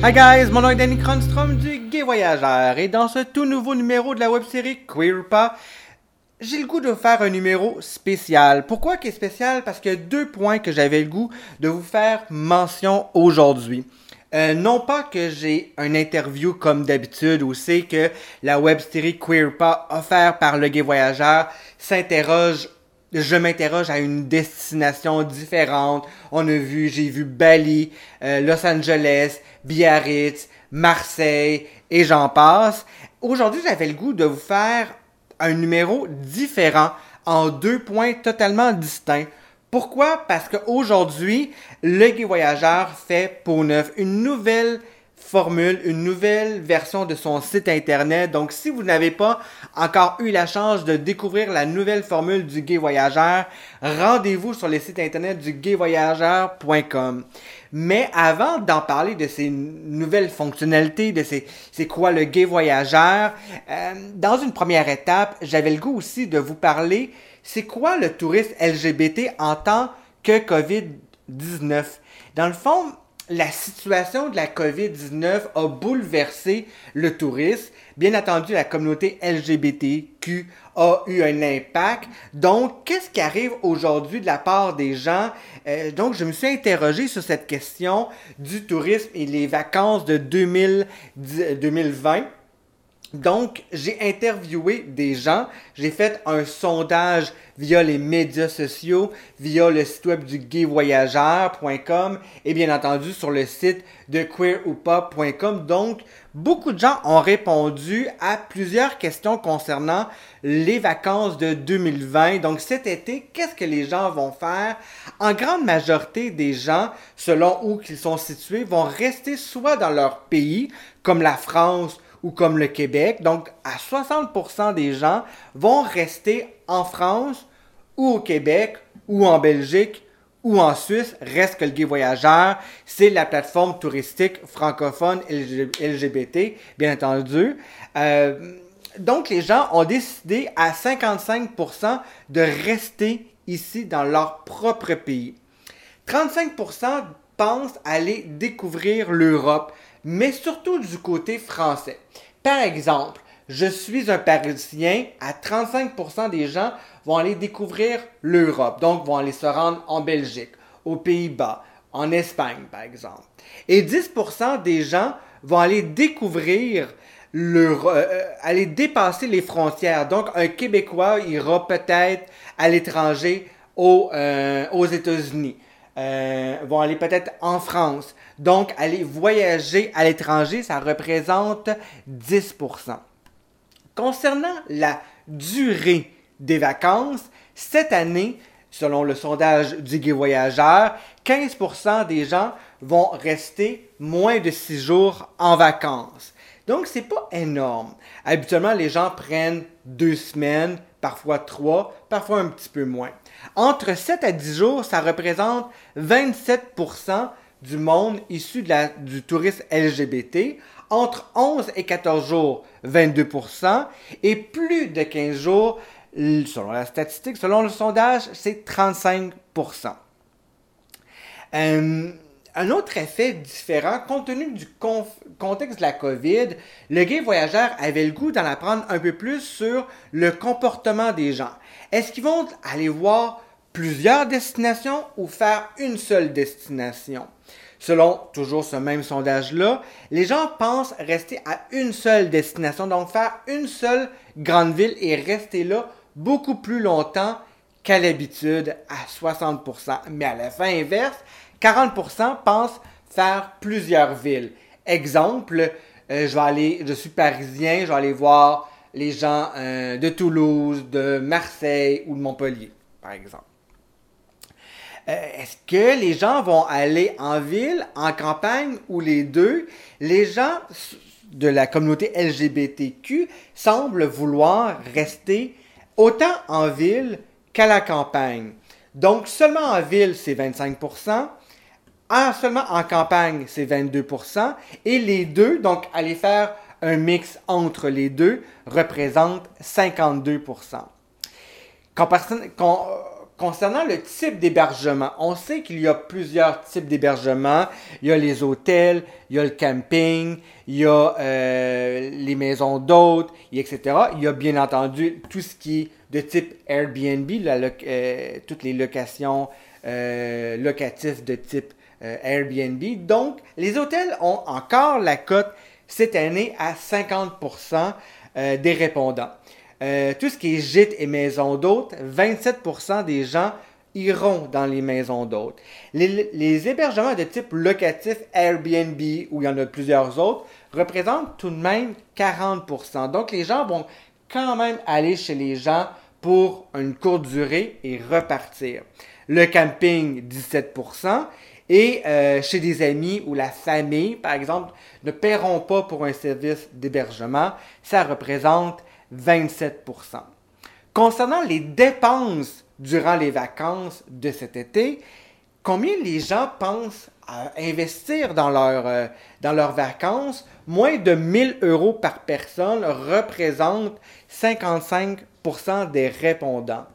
Hi guys, mon nom est Danny Cronstrom du Gay Voyageur et dans ce tout nouveau numéro de la web-série Queer pas, j'ai le goût de faire un numéro spécial. Pourquoi qui est spécial? Parce qu'il y a deux points que j'avais le goût de vous faire mention aujourd'hui. Euh, non pas que j'ai un interview comme d'habitude où c'est que la web série Queer pas offerte par le Gay Voyageur s'interroge je m'interroge à une destination différente. On a vu, j'ai vu Bali, euh, Los Angeles, Biarritz, Marseille et j'en passe. Aujourd'hui, j'avais le goût de vous faire un numéro différent en deux points totalement distincts. Pourquoi? Parce qu'aujourd'hui, le Gay Voyageur fait pour neuf une nouvelle formule, une nouvelle version de son site internet. Donc, si vous n'avez pas encore eu la chance de découvrir la nouvelle formule du Gay Voyageur, rendez-vous sur le site internet du gayvoyageur.com. Mais avant d'en parler de ces nouvelles fonctionnalités, de ces, c'est quoi le Gay Voyageur, euh, dans une première étape, j'avais le goût aussi de vous parler, c'est quoi le tourisme LGBT en tant que COVID-19. Dans le fond, la situation de la COVID-19 a bouleversé le tourisme. Bien entendu, la communauté LGBTQ a eu un impact. Donc, qu'est-ce qui arrive aujourd'hui de la part des gens? Euh, donc, je me suis interrogé sur cette question du tourisme et les vacances de 2020. Donc, j'ai interviewé des gens, j'ai fait un sondage via les médias sociaux, via le site web du gayvoyageur.com et bien entendu sur le site de queeroupa.com. Donc, beaucoup de gens ont répondu à plusieurs questions concernant les vacances de 2020. Donc, cet été, qu'est-ce que les gens vont faire? En grande majorité des gens, selon où ils sont situés, vont rester soit dans leur pays, comme la France, ou comme le Québec. Donc, à 60% des gens vont rester en France ou au Québec ou en Belgique ou en Suisse. Reste que le Gay Voyageur, c'est la plateforme touristique francophone LGBT, bien entendu. Euh, donc, les gens ont décidé à 55% de rester ici dans leur propre pays. 35% pensent aller découvrir l'Europe mais surtout du côté français. Par exemple, je suis un Parisien, à 35% des gens vont aller découvrir l'Europe, donc vont aller se rendre en Belgique, aux Pays-Bas, en Espagne par exemple. Et 10% des gens vont aller découvrir euh, euh, aller dépasser les frontières. Donc un Québécois ira peut-être à l'étranger aux, euh, aux États-Unis. Vont aller peut-être en France. Donc, aller voyager à l'étranger, ça représente 10%. Concernant la durée des vacances, cette année, selon le sondage du Gay Voyageur, 15% des gens vont rester moins de 6 jours en vacances. Donc, c'est pas énorme. Habituellement, les gens prennent deux semaines, parfois trois, parfois un petit peu moins. Entre 7 à 10 jours, ça représente 27% du monde issu du tourisme LGBT. Entre 11 et 14 jours, 22%. Et plus de 15 jours, selon la statistique, selon le sondage, c'est 35%. Euh, un autre effet différent, compte tenu du contexte de la COVID, le gay voyageur avait le goût d'en apprendre un peu plus sur le comportement des gens. Est-ce qu'ils vont aller voir plusieurs destinations ou faire une seule destination? Selon toujours ce même sondage-là, les gens pensent rester à une seule destination, donc faire une seule grande ville et rester là beaucoup plus longtemps qu'à l'habitude à 60%. Mais à la fin inverse, 40% pensent faire plusieurs villes. Exemple, euh, je vais aller, je suis parisien, je vais aller voir les gens euh, de Toulouse, de Marseille ou de Montpellier, par exemple. Euh, est-ce que les gens vont aller en ville, en campagne ou les deux? Les gens de la communauté LGBTQ semblent vouloir rester autant en ville qu'à la campagne? Donc seulement en ville, c'est 25%, ah, seulement en campagne, c'est 22%. Et les deux, donc aller faire un mix entre les deux, représente 52%. Concernant le type d'hébergement, on sait qu'il y a plusieurs types d'hébergement. Il y a les hôtels, il y a le camping, il y a euh, les maisons d'hôtes, etc. Il y a bien entendu tout ce qui est de type Airbnb, euh, toutes les locations euh, locatives de type Airbnb. Donc, les hôtels ont encore la cote cette année à 50% des répondants. Euh, tout ce qui est gîte et maison d'hôtes, 27% des gens iront dans les maisons d'hôtes. Les, hébergements de type locatif Airbnb, où il y en a plusieurs autres, représentent tout de même 40%. Donc les gens vont quand même aller chez les gens pour une courte durée et repartir. Le camping, 17%. Et euh, chez des amis ou la famille, par exemple, ne paieront pas pour un service d'hébergement, ça représente 27% Concernant les dépenses durant les vacances de cet été, combien les gens pensent à investir dans, euh, dans leurs vacances? Moins de 1000 euros par personne représente 55% des répondants.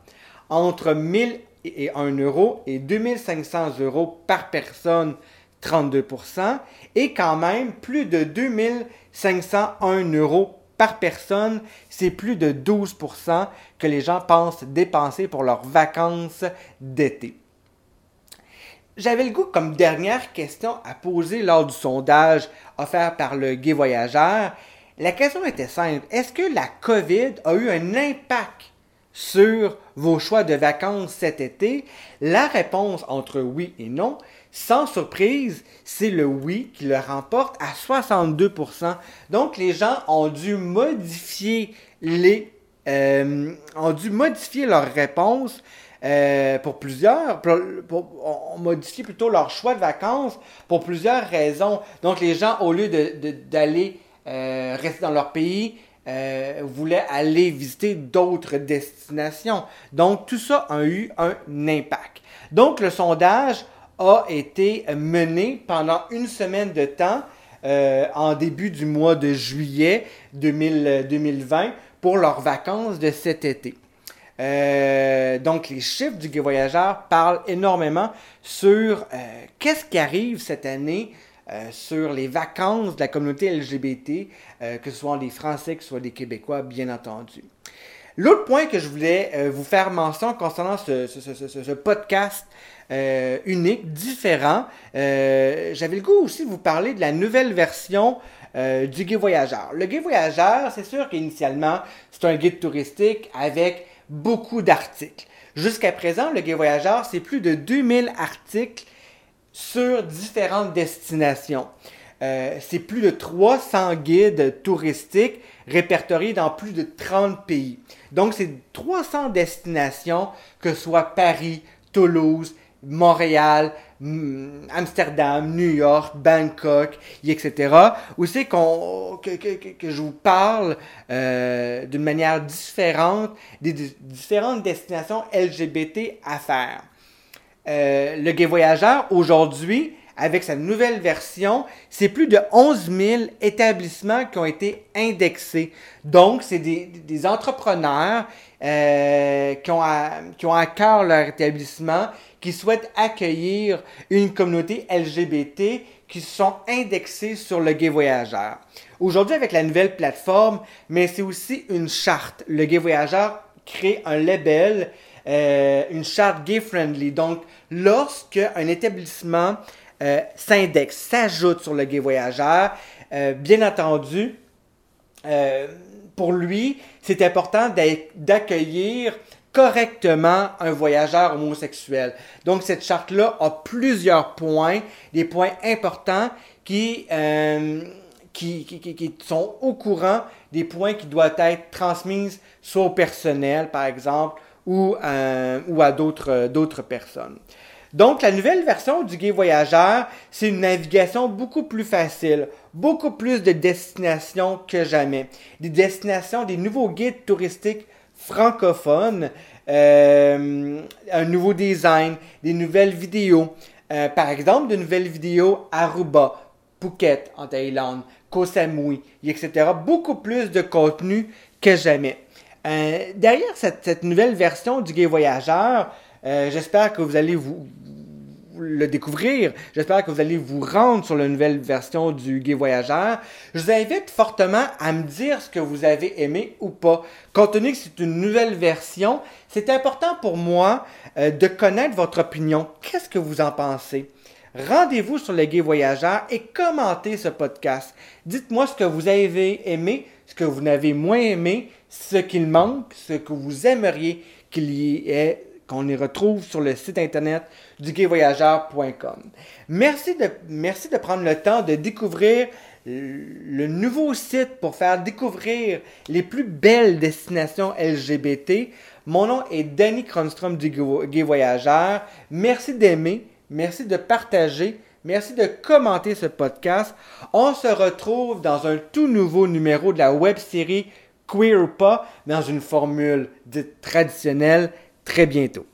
Entre 1000 et 1 euro et 2500 euros par personne, 32% et quand même plus de 2501 euros par personne, c'est plus de 12% que les gens pensent dépenser pour leurs vacances d'été. J'avais le goût comme dernière question à poser lors du sondage offert par le Gay Voyageur. La question était simple. Est-ce que la COVID a eu un impact sur vos choix de vacances cet été? La réponse entre oui et non, sans surprise, c'est le oui qui le remporte à 62%. Donc les gens ont dû modifier les euh, ont dû modifier leur réponse euh, pour plusieurs, pour, on modifie plutôt leur choix de vacances pour plusieurs raisons. Donc les gens, au lieu d'aller euh, rester dans leur pays, voulaient aller visiter d'autres destinations. Donc tout ça a eu un impact. Donc le sondage a été mené pendant une semaine de temps euh, en début du mois de juillet 2020 pour leurs vacances de cet été. Euh, donc les chiffres du Voyageur parlent énormément sur euh, qu'est-ce qui arrive cette année sur les vacances de la communauté LGBT, que ce soit des Français, que ce soit des Québécois, bien entendu. L'autre point que je voulais vous faire mention concernant ce, ce podcast euh, unique, différent. Euh, j'avais le goût aussi de vous parler de la nouvelle version euh, du guide voyageur. Le guide voyageur, c'est sûr qu'initialement, c'est un guide touristique avec beaucoup d'articles. Jusqu'à présent, le guide voyageur, c'est plus de 2000 articles sur différentes destinations. c'est plus de 300 guides touristiques répertoriés dans plus de 30 pays. Donc, c'est 300 destinations, que ce soit Paris, Toulouse, Montréal, Amsterdam, New York, Bangkok, etc. Où c'est qu'on que, je vous parle euh, d'une manière différente des, différentes destinations LGBT à faire. Euh, le Gay Voyageur, aujourd'hui, avec sa nouvelle version, c'est plus de 11 000 établissements qui ont été indexés. Donc, c'est des, des, entrepreneurs euh, qui, ont qui ont à cœur leur établissement, qui souhaitent accueillir une communauté LGBT qui sont indexés sur le Gay Voyageur. Aujourd'hui, avec la nouvelle plateforme, mais c'est aussi une charte. Le Gay Voyageur crée un label, euh, une charte gay friendly. Donc, lorsque un établissement euh, s'indexe, s'ajoute sur le Gay Voyageur, euh, bien entendu, pour lui, c'est important d'accueillir correctement un voyageur homosexuel. Donc cette charte-là a plusieurs points, des points importants qui, euh, qui, qui, qui, sont au courant des points qui doivent être transmis soit au personnel, par exemple, ou, euh, ou à d'autres, d'autres personnes. Donc, la nouvelle version du Gay Voyageur, c'est une navigation beaucoup plus facile, beaucoup plus de destinations que jamais. Des destinations, des nouveaux guides touristiques francophone, euh, un nouveau design, des nouvelles vidéos. Euh, par exemple, de nouvelles vidéos Aruba, Phuket en Thaïlande, Koh Samui, etc. Beaucoup plus de contenu que jamais. Euh, derrière cette, nouvelle version du Gay Voyageur, j'espère que vous allez vous le découvrir. J'espère que vous allez vous rendre sur la nouvelle version du Gay Voyageur. Je vous invite fortement à me dire ce que vous avez aimé ou pas. Compte tenu que c'est une nouvelle version, c'est important pour moi euh, de connaître votre opinion. Qu'est-ce que vous en pensez? Rendez-vous sur le Gay Voyageur et commentez ce podcast. Dites-moi ce que vous avez aimé, ce que vous n'avez moins aimé, ce qu'il manque, ce que vous aimeriez qu'il y ait qu'on y retrouve sur le site internet du gayvoyageur.com. Merci de, prendre le temps de découvrir le nouveau site pour faire découvrir les plus belles destinations LGBT. Mon nom est Danny Cronstrom du Gay Voyageur. Merci d'aimer, merci de partager, merci de commenter ce podcast. On se retrouve dans un tout nouveau numéro de la web série Queer ou pas, dans une formule dite traditionnelle très bientôt.